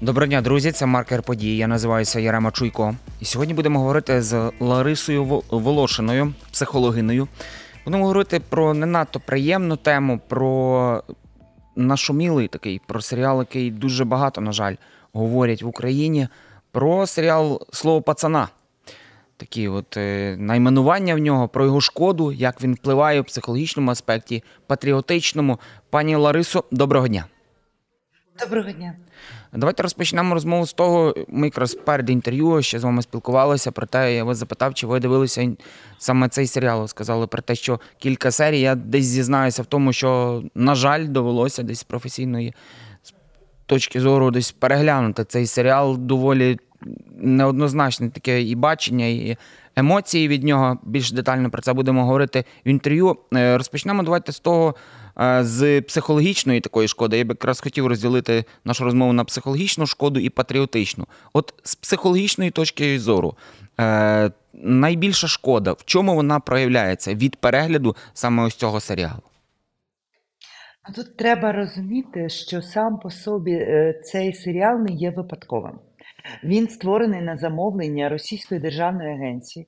Доброго дня, друзі. Це маркер подій. Я називаюся Ярема Чуйко. І сьогодні будемо говорити з Ларисою Во- Волошиною, психологиною. Будемо говорити про не надто приємну тему, про нашумілий такий, про серіал, який дуже багато, на жаль, говорять в Україні. Про серіал Слово пацана. Такі от е, найменування в нього, про його шкоду, як він впливає в психологічному аспекті, патріотичному. Пані Ларисо, доброго дня. Доброго дня. Давайте розпочнемо розмову з того. Ми якраз перед інтерв'ю ще з вами спілкувалися про те, я вас запитав, чи ви дивилися саме цей серіал. Сказали про те, що кілька серій. Я десь зізнаюся в тому, що, на жаль, довелося десь з професійної точки зору десь переглянути цей серіал. Доволі неоднозначне таке і бачення, і емоції від нього. Більш детально про це будемо говорити в інтерв'ю. Е, Розпочнемо давайте з того. З психологічної такої шкоди я б якраз хотів розділити нашу розмову на психологічну шкоду і патріотичну. От з психологічної точки зору, е, найбільша шкода, в чому вона проявляється від перегляду саме ось цього серіалу? Тут треба розуміти, що сам по собі е, цей серіал не є випадковим. Він створений на замовлення Російської державної агенції,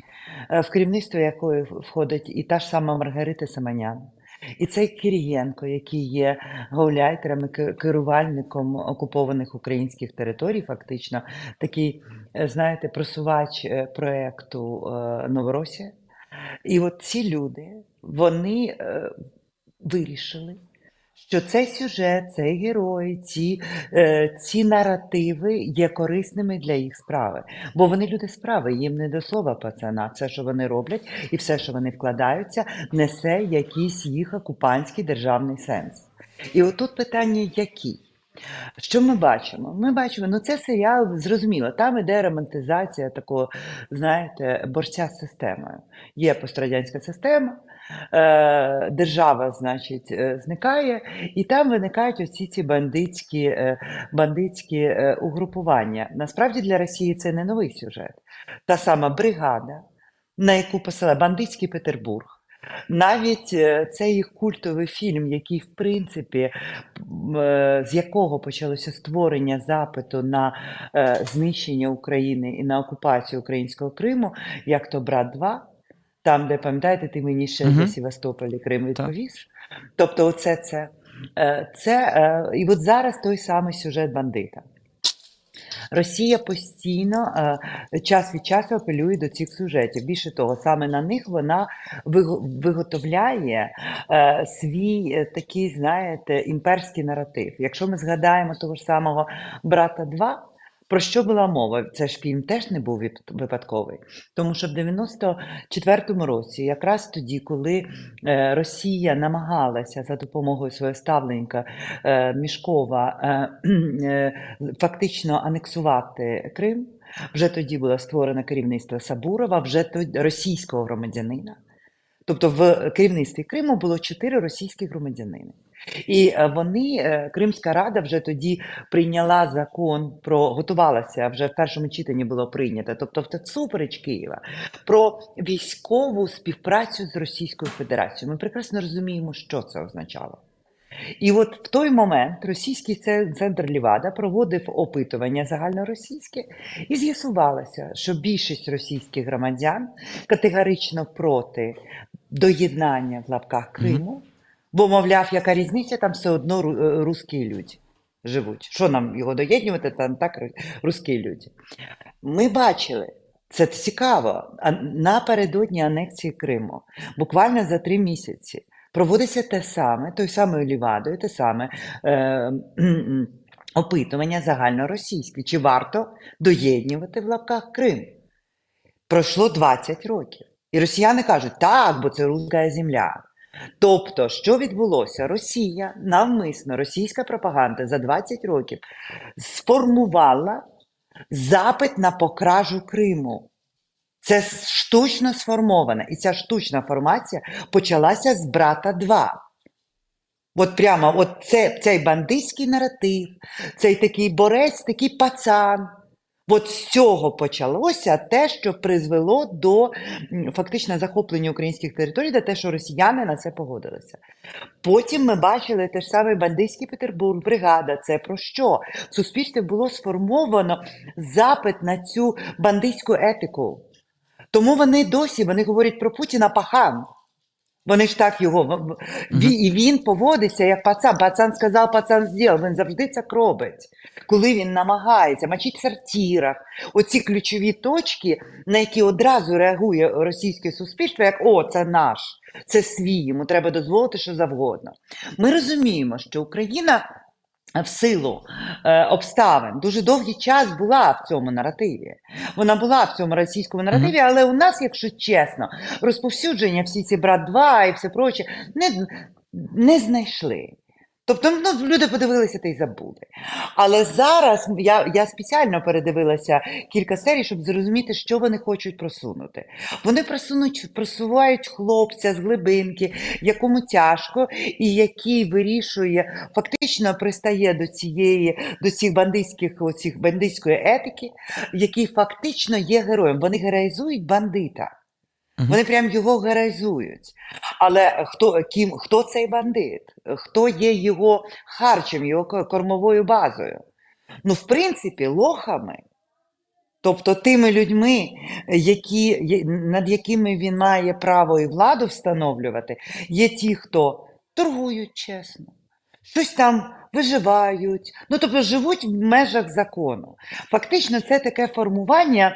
е, в керівництво якої входить і та ж сама Маргарита Семенян. І цей Кирієнко, який є гауляйтером і керувальником окупованих українських територій, фактично такий, е, знаєте, просувач е, проекту е, Новоросія. І от ці люди, вони вирішили, що цей сюжет, цей герой, ці, е, ці наративи є корисними для їх справи. Бо вони люди справи, їм не до слова пацана. Все, що вони роблять, і все, що вони вкладаються, несе якийсь їх окупанський державний сенс. І отут питання які? Що ми бачимо? Ми бачимо, ну це серіал зрозуміло. Там іде романтизація такого, знаєте, борця з системою. Є пострадянська система, е, держава, значить, е, зникає, і там виникають оці ці бандитські, е, бандитські угрупування. Насправді для Росії це не новий сюжет. Та сама бригада, на яку посила бандитський Петербург. Навіть е, цей їх культовий фільм, який, в принципі, е, з якого почалося створення запиту на е, знищення України і на окупацію українського Криму, як то брат 2, там, де пам'ятаєте, ти мені ще за Севастополь і Крим Так. відповіш. Тобто, оце це. Це і от зараз той самий сюжет бандита. Росія постійно е, час від часу апелює до цих сюжетів. Більше того, саме на них вона виго- виготовляє е, свій е, такий, знаєте, імперський наратив. Якщо ми згадаємо того ж самого брата 2, про що була мова? Це ж фільм теж не був випадковий. Тому що в 94-му році, якраз тоді, коли е, Росія намагалася за допомогою свого ставленника е, Мішкова е, фактично анексувати Крим, вже тоді було створено керівництво Сабурова, вже тоді російського громадянина. Тобто в керівництві Криму було чотири російські громадянини. І е, вони, е, Кримська рада вже тоді прийняла закон про готувалася, вже в першому читанні було прийнято, тобто це супереч Києва, про військову співпрацю з Російською Федерацією. Ми прекрасно розуміємо, що це означало. І от в той момент російський центр Лівада проводив опитування загальноросійське, і з'ясувалося, що більшість російських громадян категорично проти доєднання в лапках Криму, бо, мовляв, яка різниця, там все одно е, русські люди живуть. Що нам його доєднувати, там так русські люди. Ми бачили. Це цікаво. Напередодні анексії Криму, буквально за три місяці, проводиться те саме, той самою Лівадою, те саме е, опитування загальноросійське. Чи варто доєднювати в лапках Крим? Пройшло 20 років. І росіяни кажуть, так, бо це руська земля. Тобто, що відбулося? Росія навмисно, російська пропаганда за 20 років сформувала запит на покражу Криму. Це штучно сформована. І ця штучна формація почалася з брата 2. От прямо от це, цей бандитський наратив, цей такий борець, такий пацан. От з цього почалося те, що призвело до фактично захоплення українських територій, до те, що росіяни на це погодилися. Потім ми бачили те ж саме Бандитський Петербург, бригада. Це про що? В суспільстві було сформовано запит на цю бандитську етику. Тому вони досі вони говорять про Путіна пахан. Вони ж так його і він поводиться як пацан. Пацан сказав, пацан зробив. Він завжди це робить. Коли він намагається мочить сортірах. оці ключові точки, на які одразу реагує російське суспільство, як о, це наш, це свій, йому треба дозволити що завгодно. Ми розуміємо, що Україна в силу е, обставин дуже довгий час була в цьому наративі. Вона була в цьому російському наративі, але у нас, якщо чесно, розповсюдження всі ці брат 2 і все проче не, не знайшли. Тобто ну, люди подивилися та й забули. Але зараз я я спеціально передивилася кілька серій, щоб зрозуміти, що вони хочуть просунути. Вони просунуть, просувають хлопця з глибинки, якому тяжко, і який вирішує, фактично пристає до цієї, до цих бандитських оцих бандитської етики, який фактично є героєм. Вони героїзують бандита. Вони прям його героїзують. Але хто ким, хто цей бандит? Хто є його харчем, його кормовою базою? Ну, в принципі, лохами. Тобто тими людьми, які, над якими він має право і владу встановлювати, є ті, хто торгують чесно, щось там виживають, ну тобто живуть в межах закону. Фактично, це таке формування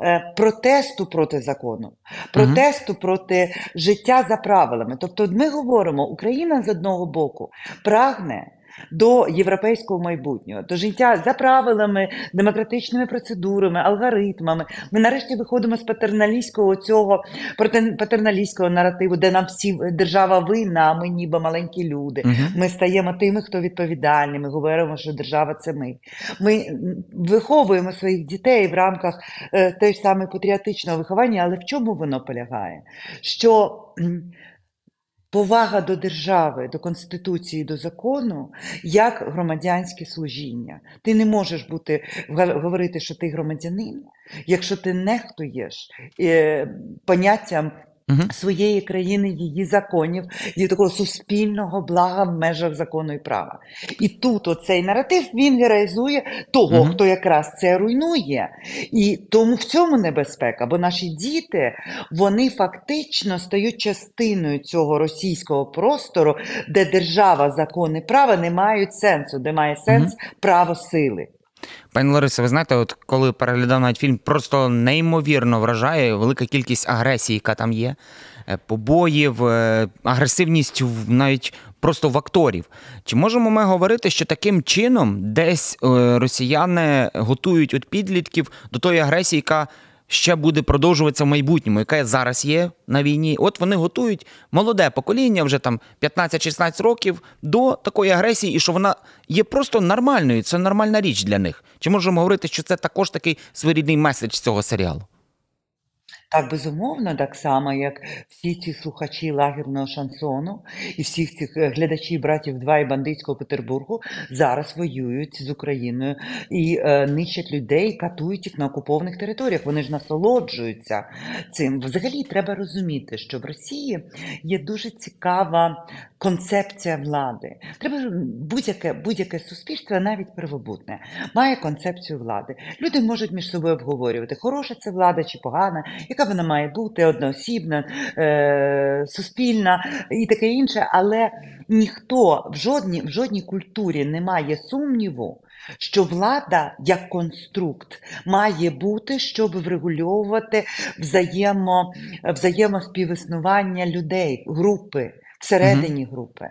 е, протесту проти закону, протесту проти життя за правилами. Тобто, ми говоримо, Україна з одного боку прагне до європейського майбутнього, до життя за правилами, демократичними процедурами, алгоритмами. Ми нарешті виходимо з патерналістського цього патерналістського наративу, де нам всі держава винна, а ми ніби маленькі люди. Угу. Ми стаємо тими, хто відповідальний. Ми говоримо, що держава це ми. Ми виховуємо своїх дітей в рамках е, теж саме патріотичного виховання, але в чому воно полягає? Що повага до держави, до конституції, до закону як громадянське служіння. Ти не можеш бути говорити, що ти громадянин, якщо ти нехтуєш е, поняттям угу. своєї країни, її законів, її такого суспільного блага в межах закону і права. І тут оцей наратив він героїзує того, угу. хто якраз це руйнує. І тому в цьому небезпека, бо наші діти вони фактично стають частиною цього російського простору, де держава, закони права не мають сенсу, де має сенс угу. право сили. Пані Лариса, ви знаєте, от коли переглядав навіть фільм, просто неймовірно вражає велика кількість агресії, яка там є, е, побоїв, е, агресивність навіть просто в акторів. Чи можемо ми говорити, що таким чином десь е, росіяни готують от підлітків до тої агресії, яка ще буде продовжуватися в майбутньому, яка зараз є на війні. От вони готують молоде покоління, вже там 15-16 років, до такої агресії, і що вона є просто нормальною. Це нормальна річ для них. Чи можемо говорити, що це також такий своєрідний меседж цього серіалу? Так, безумовно, так само, як всі ці слухачі лагерного шансону і всіх цих е, глядачів братів Два і бандитського Петербургу зараз воюють з Україною і е, нищать людей, катують їх на окупованих територіях. Вони ж насолоджуються цим. Взагалі треба розуміти, що в Росії є дуже цікава концепція влади. Треба будь-яке будь-яке суспільство, навіть первобутне, має концепцію влади. Люди можуть між собою обговорювати, хороша це влада чи погана, яка вона має бути одноосібна, е, суспільна і таке інше, але ніхто в жодній в жодній культурі не має сумніву. Що влада як конструкт має бути, щоб врегульовувати взаємо, взаємоспівіснування людей, групи всередині групи.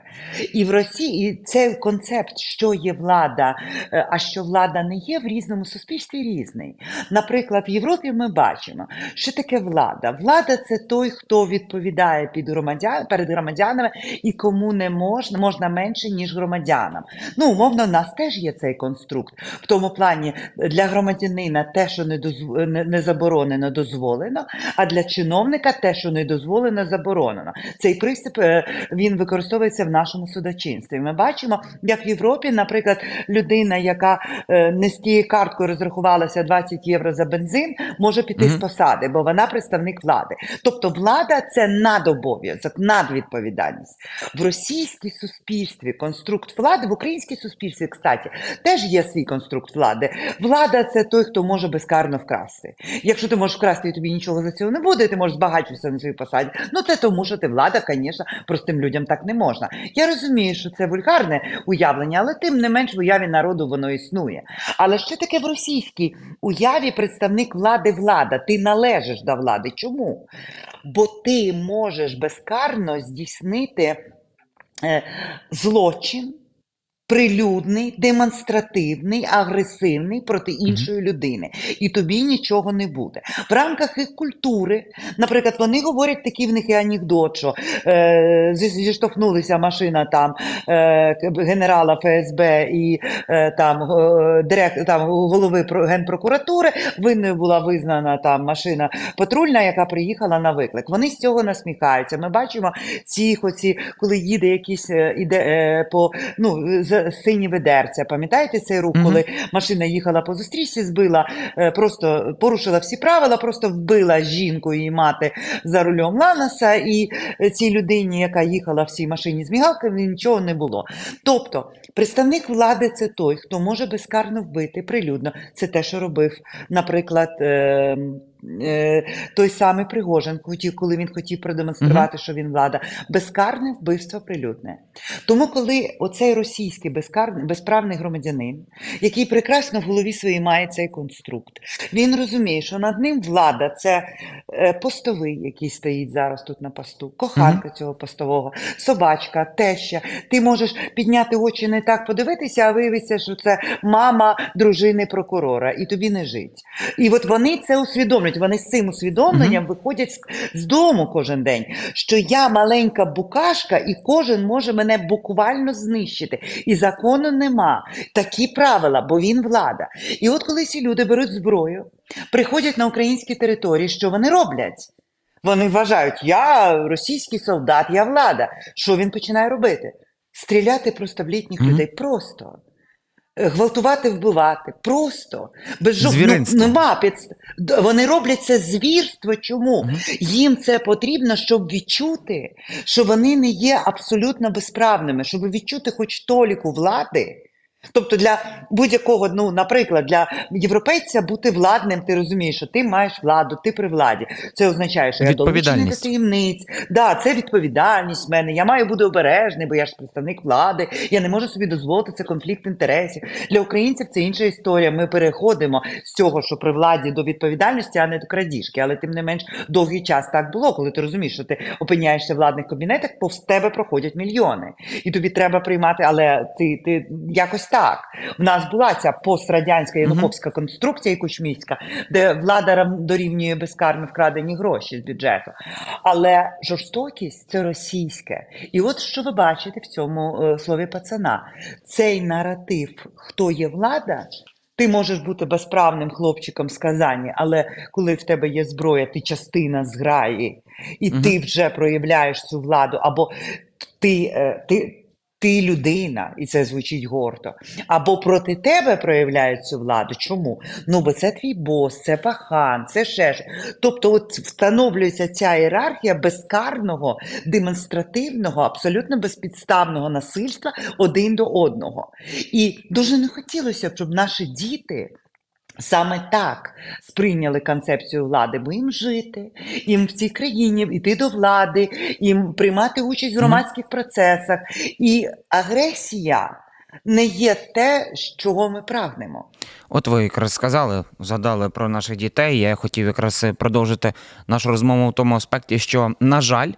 І в Росії цей концепт, що є влада, е, а що влада не є, в різному суспільстві різний. Наприклад, в Європі ми бачимо, що таке влада. Влада це той, хто відповідає під громадян, перед громадянами і кому не можна, можна менше, ніж громадянам. Ну, умовно, в нас теж є цей конструкт. В тому плані для громадянина те, що не, дозв... не, не заборонено, дозволено, а для чиновника те, що не дозволено, заборонено. Цей принцип е, він використовується в нашому судочинстві. Ми бачимо, як в Європі, наприклад, людина, яка е, не з тією карткою розрахувалася 20 євро за бензин, може піти Мгм. з посади, бо вона представник влади. Тобто влада це надобов'язок, надвідповідальність. В російській суспільстві конструкт влади, в українській суспільстві, кстати, теж є свій конструкт влади. Влада це той, хто може безкарно вкрасти. Якщо ти можеш вкрасти, і тобі нічого за цього не буде, ти можеш збагачуватися на своїй посаді. Ну це тому, що ти влада, звісно, простим людям так не можна. Я розумію, що це вульгарне уявлення, але тим не менш в уяві народу воно існує. Але що таке в російській уяві представник влади влада? Ти належиш до влади. Чому? Бо ти можеш безкарно здійснити е, злочин. Прилюдний, демонстративний, агресивний проти іншої людини, і тобі нічого не буде. В рамках їх культури, наприклад, вони говорять такий в них і анекдот, що е, зіштовхнулися машина там е, генерала ФСБ і е, там, е, директ, там голови генпрокуратури. Винною була визнана там машина патрульна, яка приїхала на виклик. Вони з цього насміхаються. Ми бачимо цих оці, коли їде якийсь е, іде е, по ну з сині ведерця. Пам'ятаєте цей рух, Мгм. коли машина їхала по зустрічці, збила, е, просто порушила всі правила, просто вбила жінку і мати за рулем Ланоса, і цій людині, яка їхала в цій машині з мігалками, нічого не було. Тобто, представник влади це той, хто може безкарно вбити прилюдно. Це те, що робив, наприклад. Е, той самий Пригожин, коли він хотів продемонструвати, що він влада, безкарне вбивство прилюдне. Тому, коли оцей російський безкарний, безправний громадянин, який прекрасно в голові своїй має цей конструкт, він розуміє, що над ним влада це е, постовий, який стоїть зараз тут на посту, коханка цього постового, собачка, теща. Ти можеш підняти очі не так подивитися, а виявиться, що це мама дружини прокурора, і тобі не жить. І от вони це усвідомлюють. Вони з цим усвідомленням виходять з, з дому кожен день, що я маленька букашка, і кожен може мене буквально знищити. І закону нема. Такі правила, бо він влада. І от коли ці люди беруть зброю, приходять на українські території, що вони роблять? Вони вважають, я російський солдат, я влада. Що він починає робити? Стріляти просто в літніх Мгм. людей. Просто. Гвалтувати, вбивати. Просто. Без жов... Ну, нема підст... Вони роблять це звірство. Чому? угу. Їм це потрібно, щоб відчути, що вони не є абсолютно безправними, щоб відчути хоч толіку влади. Тобто для будь-якого, ну, наприклад, для європейця бути владним, ти розумієш, що ти маєш владу, ти при владі. Це означає, що я долучений до таємниць. Да, це відповідальність в мене. Я маю бути обережний, бо я ж представник влади. Я не можу собі дозволити це конфлікт інтересів. Для українців це інша історія. Ми переходимо з цього, що при владі до відповідальності, а не до крадіжки. Але тим не менш довгий час так було, коли ти розумієш, що ти опиняєшся в владних кабінетах, повз тебе проходять мільйони, і тобі треба приймати, але ти, ти якось так. В нас була ця пострадянська януковська конструкція і кучмівська, де влада дорівнює безкарно вкрадені гроші з бюджету. Але жорстокість це російське. І от що ви бачите в цьому е, слові пацана: цей наратив, хто є влада. Ти можеш бути безправним хлопчиком з Казані, але коли в тебе є зброя, ти частина зграї, і Мгм. ти вже проявляєш цю владу, або ти, е, ти, ти людина, і це звучить гордо, або проти тебе проявляють цю владу. Чому? Ну, бо це твій бос, це пахан, це ще ж. Тобто, от встановлюється ця ієрархія безкарного, демонстративного, абсолютно безпідставного насильства один до одного. І дуже не хотілося б, щоб наші діти. Саме так сприйняли концепцію влади, бо їм жити, їм в цій країні йти до влади, їм приймати участь в громадських процесах. І агресія не є те, чого ми прагнемо. От ви якраз сказали, згадали про наших дітей. Я хотів якраз продовжити нашу розмову в тому аспекті, що, на жаль,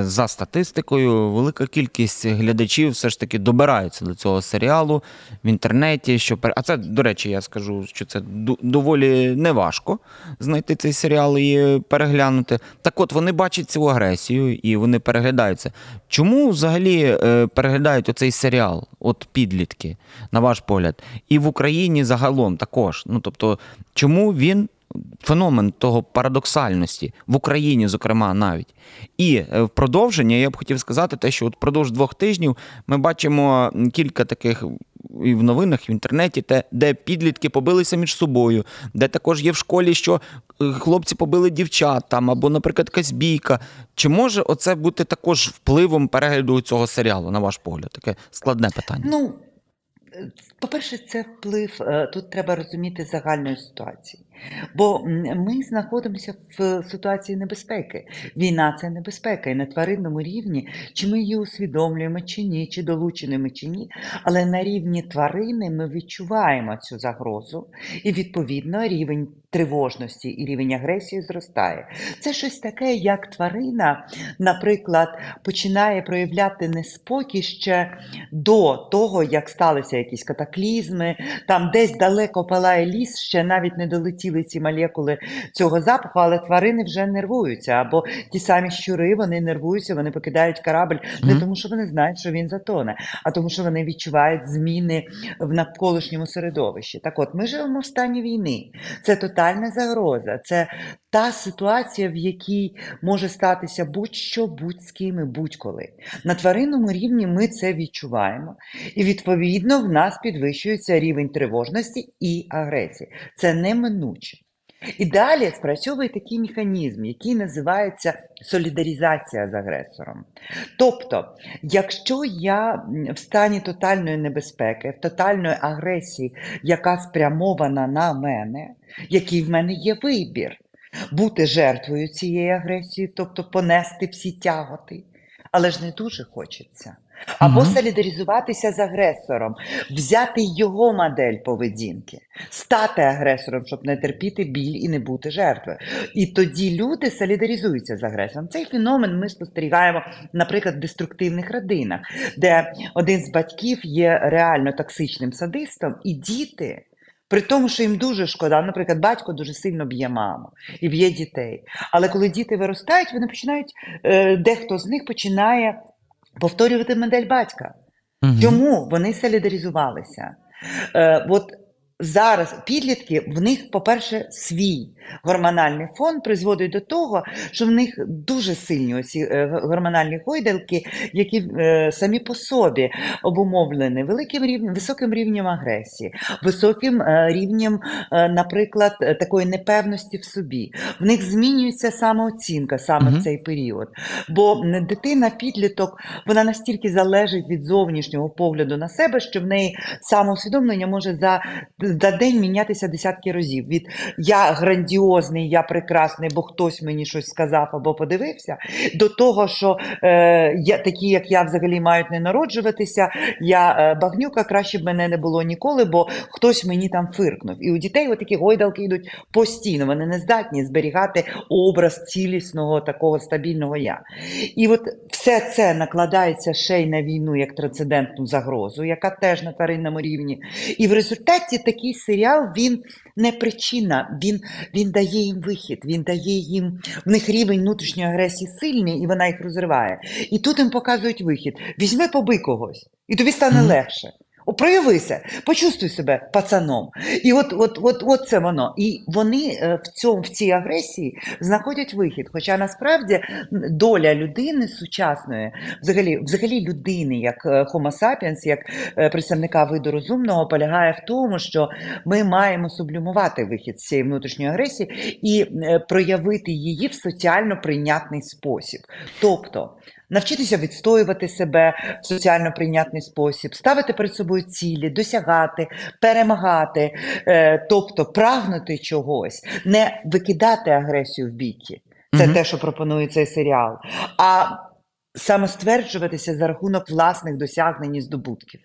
за статистикою, велика кількість глядачів все ж таки добираються до цього серіалу в інтернеті. Що А це, до речі, я скажу, що це доволі неважко знайти цей серіал і переглянути. Так от вони бачать цю агресію і вони переглядаються. Чому взагалі е, переглядають оцей серіал, от підлітки, на ваш погляд, і в Україні загалом також? Ну тобто, чому він феномен того парадоксальності в Україні, зокрема, навіть. І е, в продовження я б хотів сказати, те, що впродовж двох тижнів ми бачимо кілька таких. І в новинах, і в інтернеті, те, де підлітки побилися між собою, де також є в школі, що е, хлопці побили дівчат там, або, наприклад, якась бійка. Чи може оце бути також впливом перегляду цього серіалу, на ваш погляд? Таке складне питання. Ну, по-перше, це вплив, е, тут треба розуміти загальної ситуації. Бо ми знаходимося в ситуації небезпеки. Війна це небезпека, і на тваринному рівні, чи ми її усвідомлюємо, чи ні, чи долучені ми, чи ні. Але на рівні тварини ми відчуваємо цю загрозу, і відповідно рівень тривожності і рівень агресії зростає. Це щось таке, як тварина, наприклад, починає проявляти неспокій ще до того, як сталися якісь катаклізми, там десь далеко палає ліс, ще навіть не долетіли ці молекули цього запаху, але тварини вже нервуються. Або ті самі щури вони нервуються, вони покидають корабль не тому, що вони знають, що він затоне, а тому, що вони відчувають зміни в навколишньому середовищі. Так от, ми живемо в стані війни. Це тотальна загроза. Це та ситуація, в якій може статися будь-що, будь з ким і будь-коли. На тваринному рівні ми це відчуваємо, і відповідно в нас підвищується рівень тривожності і агресії. Це неминуче. І далі спрацьовує такий механізм, який називається солідарізація з агресором. Тобто, якщо я в стані тотальної небезпеки, тотальної агресії, яка спрямована на мене, який в мене є вибір, бути жертвою цієї агресії, тобто понести всі тяготи, але ж не дуже хочеться. Або угу. солідаризуватися з агресором, взяти його модель поведінки, стати агресором, щоб не терпіти біль і не бути жертвою. І тоді люди солідаризуються з агресором. Цей феномен ми спостерігаємо, наприклад, в деструктивних родинах, де один з батьків є реально токсичним садистом, і діти. При тому, що їм дуже шкода, наприклад, батько дуже сильно б'є маму і б'є дітей. Але коли діти виростають, вони починають, е, дехто з них починає повторювати модель батька. Угу. Чому вони солідаризувалися? Е, от зараз підлітки, в них, по-перше, свій гормональний фон призводить до того, що в них дуже сильні оці е, гормональні гойдалки, які е, самі по собі обумовлені великим рівнем, високим рівнем агресії, високим е, рівнем, наприклад, такої непевності в собі. В них змінюється самооцінка саме угу. в цей період. Бо дитина, підліток, вона настільки залежить від зовнішнього погляду на себе, що в неї самоусвідомлення може за, за день мінятися десятки разів. Від я грандіозний я прекрасний, бо хтось мені щось сказав або подивився, до того, що е, я, такі, як я, взагалі мають не народжуватися, я е, багнюка, краще б мене не було ніколи, бо хтось мені там фиркнув. І у дітей такі гойдалки йдуть постійно, вони не здатні зберігати образ цілісного такого стабільного я. І от все це накладається ще й на війну як трансцендентну загрозу, яка теж на тваринному рівні. І в результаті такий серіал він не причина, він він дає їм вихід, він дає їм в них рівень внутрішньої агресії сильний, і вона їх розриває. І тут їм показують вихід: візьми побий когось, і тобі стане легше. Проявися, почувствуй себе пацаном. І от от, от, от це воно. І вони е, в цьому, в цій агресії знаходять вихід. Хоча насправді доля людини сучасної, взагалі взагалі людини, як е, Homo sapiens, як е, представника виду розумного, полягає в тому, що ми маємо сублюмувати вихід з цієї внутрішньої агресії і проявити її в соціально прийнятний спосіб. Тобто навчитися відстоювати себе в соціально прийнятний спосіб, ставити перед собою цілі, досягати, перемагати, е, тобто прагнути чогось, не викидати агресію в біки. Це угу. те, що пропонує цей серіал, а самостверджуватися за рахунок власних досягнень і здобутків.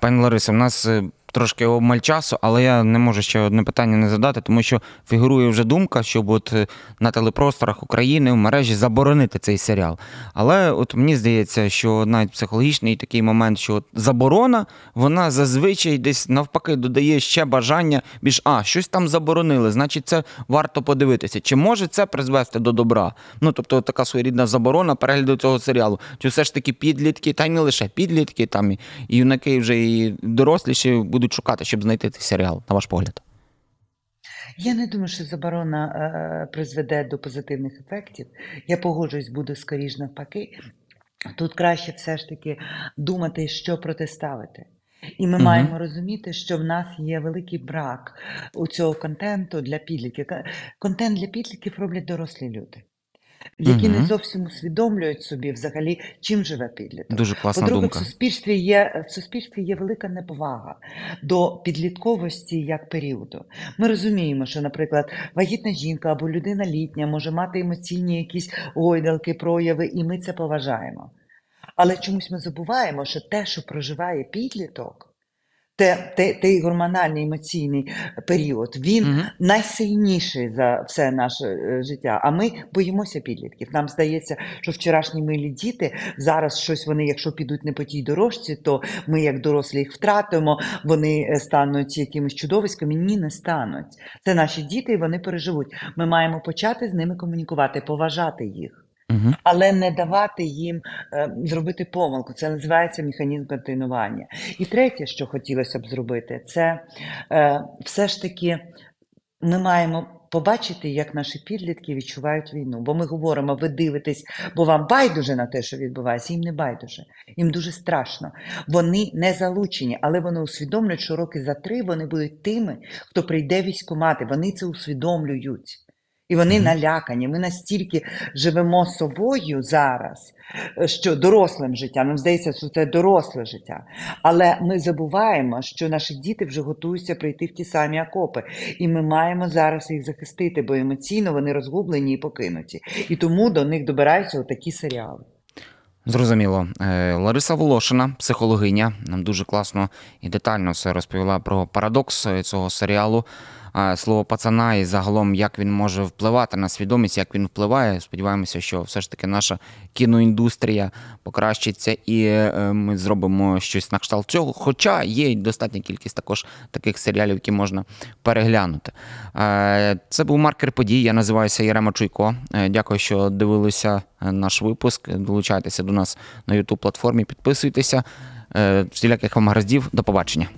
Пані Лариса, у нас е, трошки обмаль часу, але я не можу ще одне питання не задати, тому що фігурує вже думка, щоб от е, на телепросторах України в мережі заборонити цей серіал. Але от мені здається, що навіть психологічний такий момент, що от заборона, вона зазвичай десь навпаки додає ще бажання більш а щось там заборонили, значить, це варто подивитися. Чи може це призвести до добра? Ну тобто, така своєрідна заборона перегляду цього серіалу. Чи все ж таки підлітки, та й не лише підлітки, там і юнаки вже і доросліші будуть шукати, щоб знайти цей серіал, на ваш погляд? Я не думаю, що заборона е, призведе до позитивних ефектів. Я погоджуюсь, буде скоріш навпаки. Тут краще все ж таки думати, що протиставити. І ми Мгм. маємо розуміти, що в нас є великий брак у цього контенту для підлітків. Контент для підлітків роблять дорослі люди, які не зовсім усвідомлюють собі взагалі, чим живе підліток. Дуже класна По-друге, думка. в суспільстві є в суспільстві є велика неповага до підлітковості як періоду. Ми розуміємо, що, наприклад, вагітна жінка або людина літня може мати емоційні якісь гойдалки, прояви, і ми це поважаємо. Але чомусь ми забуваємо, що те, що проживає підліток, те, те, той гормональний емоційний період, він Мгм. найсильніший за все наше е, життя. А ми боїмося підлітків. Нам здається, що вчорашні милі діти зараз щось вони, якщо підуть не по тій дорожці, то ми, як дорослі, їх втратимо. Вони е, стануть якимись чудовиськами. Ні, не стануть. Це наші діти, і вони переживуть. Ми маємо почати з ними комунікувати, поважати їх. Мгм. Але не давати їм е, зробити помилку. Це називається механізм континування. І третє, що хотілося б зробити, це е, все ж таки ми маємо побачити, як наші підлітки відчувають війну. Бо ми говоримо, ви дивитесь, бо вам байдуже на те, що відбувається. Їм не байдуже. Їм дуже страшно. Вони не залучені, але вони усвідомлюють, що роки за три вони будуть тими, хто прийде військомати. Вони це усвідомлюють. І вони налякані. Ми настільки живемо собою зараз, е, що дорослим життям, нам здається, що це доросле життя. Але ми забуваємо, що наші діти вже готуються прийти в ті самі окопи. І ми маємо зараз їх захистити, бо емоційно вони розгублені і покинуті. І тому до них добираються отакі серіали. Зрозуміло. Е, Лариса Волошина, психологиня, нам дуже класно і детально все розповіла про парадокс е, цього серіалу. Слово пацана і загалом, як він може впливати на свідомість, як він впливає. Сподіваємося, що все ж таки наша кіноіндустрія покращиться і е, ми зробимо щось на кшталт цього. Хоча є достатня кількість також таких серіалів, які можна переглянути. Е, Це був маркер подій. Я називаюся Ярема Чуйко. Е, Дякую, що дивилися наш випуск. Долучайтеся до нас на youtube платформі, підписуйтеся. Всіляких вам гараздів. До побачення.